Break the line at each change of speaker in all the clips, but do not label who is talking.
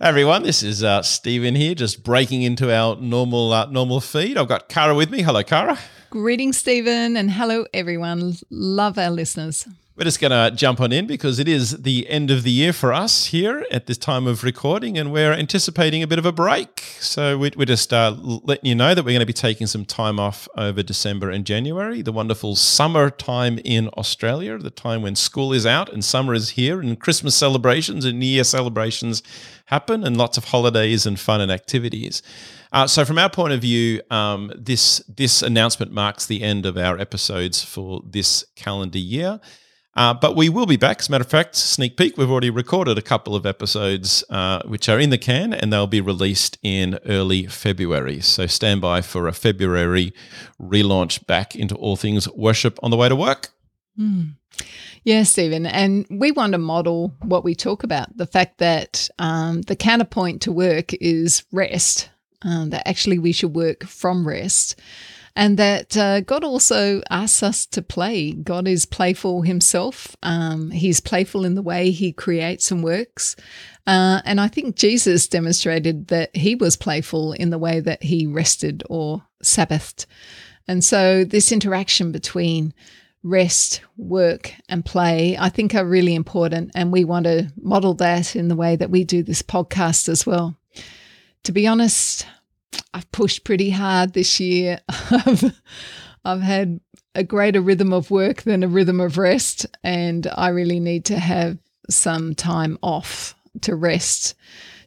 everyone, this is uh, Stephen here, just breaking into our normal uh, normal feed. I've got Kara with me. Hello, Kara.
Greetings, Stephen, and hello, everyone. Love our listeners.
We're just going to jump on in because it is the end of the year for us here at this time of recording, and we're anticipating a bit of a break. So we're, just uh, letting you know that we're going to be taking some time off over December and January, the wonderful summer time in Australia, the time when school is out and summer is here, and Christmas celebrations and New Year celebrations happen, and lots of holidays and fun and activities. Uh, so, from our point of view, um, this this announcement marks the end of our episodes for this calendar year. Uh, but we will be back. As a matter of fact, sneak peek, we've already recorded a couple of episodes uh, which are in the can and they'll be released in early February. So stand by for a February relaunch back into all things worship on the way to work.
Mm. Yeah, Stephen. And we want to model what we talk about the fact that um, the counterpoint to work is rest, um, that actually we should work from rest and that uh, God also asks us to play. God is playful himself. Um, he's playful in the way he creates and works. Uh, and I think Jesus demonstrated that he was playful in the way that he rested or Sabbathed. And so, this interaction between rest, work, and play, I think are really important. And we want to model that in the way that we do this podcast as well. To be honest, I've pushed pretty hard this year. I've, I've had a greater rhythm of work than a rhythm of rest, and I really need to have some time off to rest,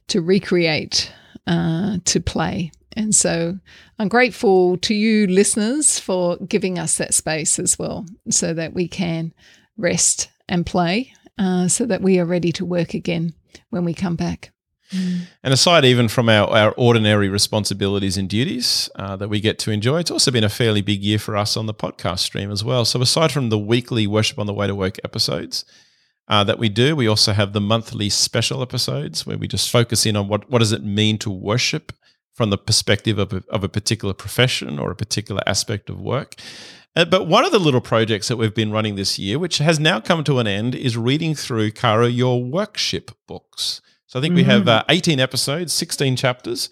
to recreate, uh, to play. And so I'm grateful to you listeners for giving us that space as well so that we can rest and play uh, so that we are ready to work again when we come back.
Mm. And aside even from our, our ordinary responsibilities and duties uh, that we get to enjoy, it's also been a fairly big year for us on the podcast stream as well. So aside from the weekly Worship on the Way to Work episodes uh, that we do, we also have the monthly special episodes where we just focus in on what, what does it mean to worship from the perspective of a, of a particular profession or a particular aspect of work. Uh, but one of the little projects that we've been running this year, which has now come to an end, is reading through, Kara, your workship books. So I think mm-hmm. we have mm-hmm. uh, 18 episodes, 16 chapters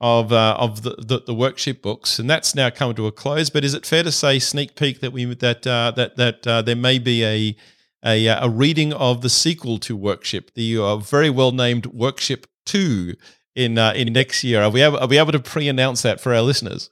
of uh, of the, the, the Workship books, and that's now come to a close. But is it fair to say, sneak peek, that we that uh, that that uh, there may be a a, uh, a reading of the sequel to Workship, the uh, very well named Workship Two, in in next year? Are we able, are we able to pre announce that for our listeners?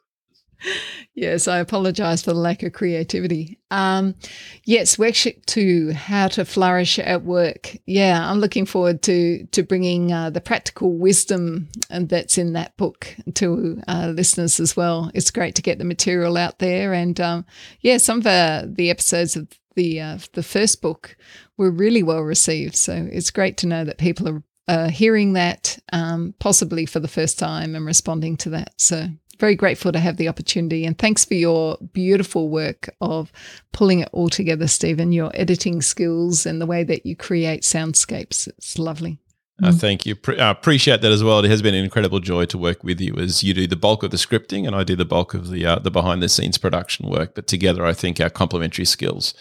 Yes, I apologize for the lack of creativity. Um, yes, Workship two, how to flourish at work. Yeah, I'm looking forward to to bringing uh, the practical wisdom that's in that book to uh, listeners as well. It's great to get the material out there, and um, yeah, some of uh, the episodes of the uh, the first book were really well received. So it's great to know that people are uh, hearing that um, possibly for the first time and responding to that. So very grateful to have the opportunity. And thanks for your beautiful work of pulling it all together, Stephen, your editing skills and the way that you create soundscapes. It's lovely.
Uh, thank you. Pre- uh, appreciate that as well. It has been an incredible joy to work with you as you do the bulk of the scripting and I do the bulk of the uh, the behind the scenes production work. But together, I think our complementary skills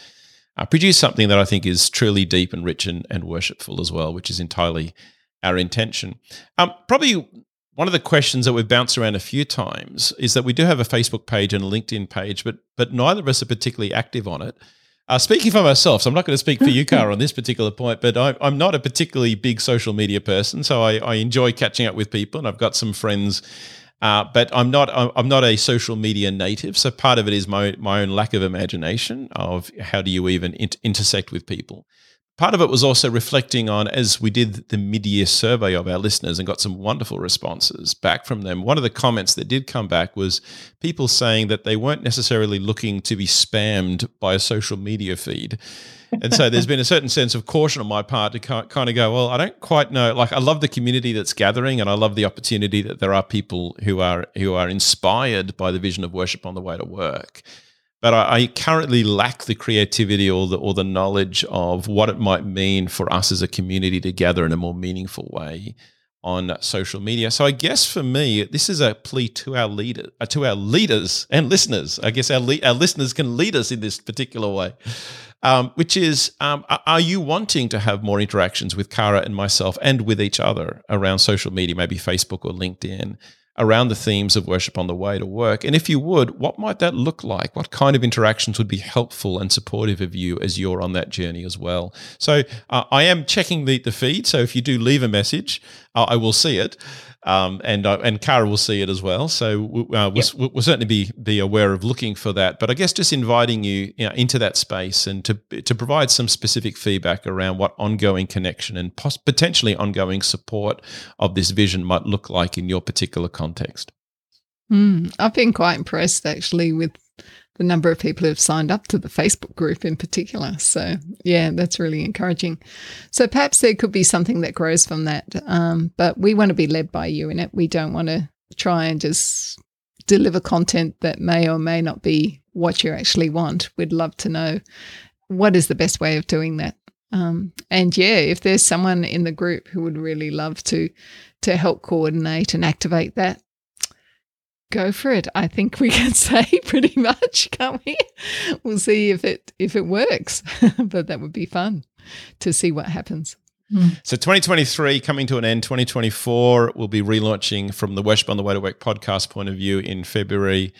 uh, produce something that I think is truly deep and rich and, and worshipful as well, which is entirely our intention. Um, probably one of the questions that we've bounced around a few times is that we do have a Facebook page and a LinkedIn page, but but neither of us are particularly active on it. Uh, speaking for myself, so I'm not going to speak for you, Kara, on this particular point, but I, am not a particularly big social media person, so I, I, enjoy catching up with people, and I've got some friends, uh, but I'm not I'm not a social media native. So part of it is my my own lack of imagination of how do you even inter- intersect with people part of it was also reflecting on as we did the mid-year survey of our listeners and got some wonderful responses back from them one of the comments that did come back was people saying that they weren't necessarily looking to be spammed by a social media feed. And so there's been a certain sense of caution on my part to kind of go well i don't quite know like i love the community that's gathering and i love the opportunity that there are people who are who are inspired by the vision of worship on the way to work but I, I, currently lack the creativity or the or the knowledge of what it might mean for us as a community to gather in a more meaningful way on social media. So I guess for me, this is a plea to our leader, uh, to our leaders and listeners. I guess our le- our listeners can lead us in this particular way. um, which is um, Are you wanting to have more interactions with Kara and myself and with each other around social media, maybe Facebook or LinkedIn? Around the themes of worship on the way to work? And if you would, what might that look like? What kind of interactions would be helpful and supportive of you as you're on that journey as well? So uh, I am checking the, the feed. So if you do leave a message, uh, I will see it um, and uh, and Kara will see it as well. So uh, we'll, yep. we'll, certainly be be aware of looking for that. But I guess just inviting you, you know, into that space and to to provide some specific feedback around what ongoing connection and pos- potentially ongoing support of this vision might look like in your particular context.
Mm, I've been quite impressed actually with the number of people who have signed up to the Facebook group in particular. So, yeah, that's really encouraging. So, perhaps there could be something that grows from that. Um, but we want to be led by you in it. We don't want to try and just deliver content that may or may not be what you actually want. We'd love to know what is the best way of doing that. Um, and yeah, if there's someone in the group who would really love to to help coordinate and activate that, go for it. I think we can say pretty much, can't we? We'll see if it if it works, but that would be fun to see what happens.
Hmm. So 2023 coming to an end. 2024 will be relaunching from the Worship on the Way to Work podcast point of view in February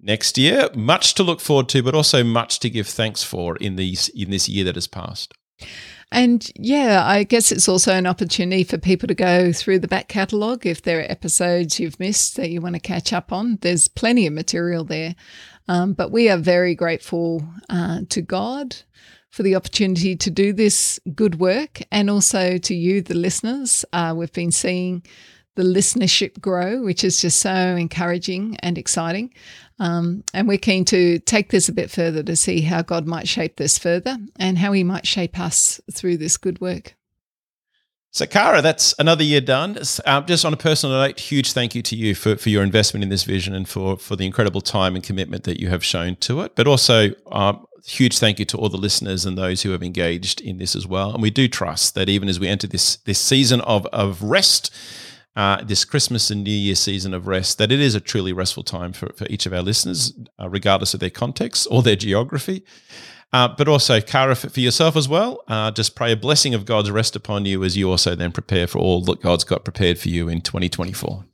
next year. Much to look forward to, but also much to give thanks for in these in this year that has passed.
And yeah, I guess it's also an opportunity for people to go through the back catalogue if there are episodes you've missed that you want to catch up on. There's plenty of material there. Um, but we are very grateful uh, to God for the opportunity to do this good work and also to you, the listeners. Uh, we've been seeing the listenership grow, which is just so encouraging and exciting. Um, and we're keen to take this a bit further to see how God might shape this further and how He might shape us through this good work.
So, Kara, that's another year done. Um, just on a personal note, huge thank you to you for, for your investment in this vision and for, for the incredible time and commitment that you have shown to it. But also, um, huge thank you to all the listeners and those who have engaged in this as well. And we do trust that even as we enter this this season of of rest uh, this Christmas and New Year season of rest, that it is a truly restful time for, for each of our listeners, uh, regardless of their context or their geography. Uh, but also, Kara, for, yourself as well, uh, just pray a blessing of God's rest upon you as you also then prepare for all that God's got prepared for you in 2024.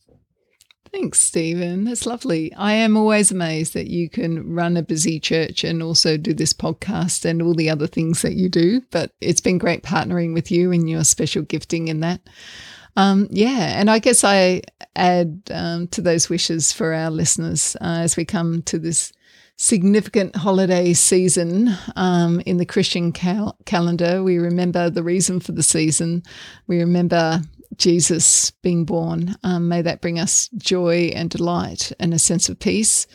Thanks, Stephen. That's lovely. I am always amazed that you can run a busy church and also do this podcast and all the other things that you do. But it's been great partnering with you and your special gifting in that. Um, yeah, and I guess I add um, to those wishes for our listeners uh, as we come to this significant holiday season um, in the Christian cal- calendar. We remember the reason for the season. We remember Jesus being born. Um, may that bring us joy and delight and a sense of peace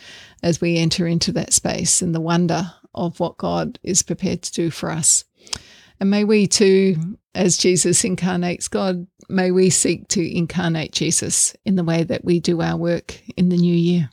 as we enter into that space and the wonder of what God is prepared to do for us. And may we too, as Jesus incarnates God, may we seek to incarnate Jesus in the way that we do our work in the new year.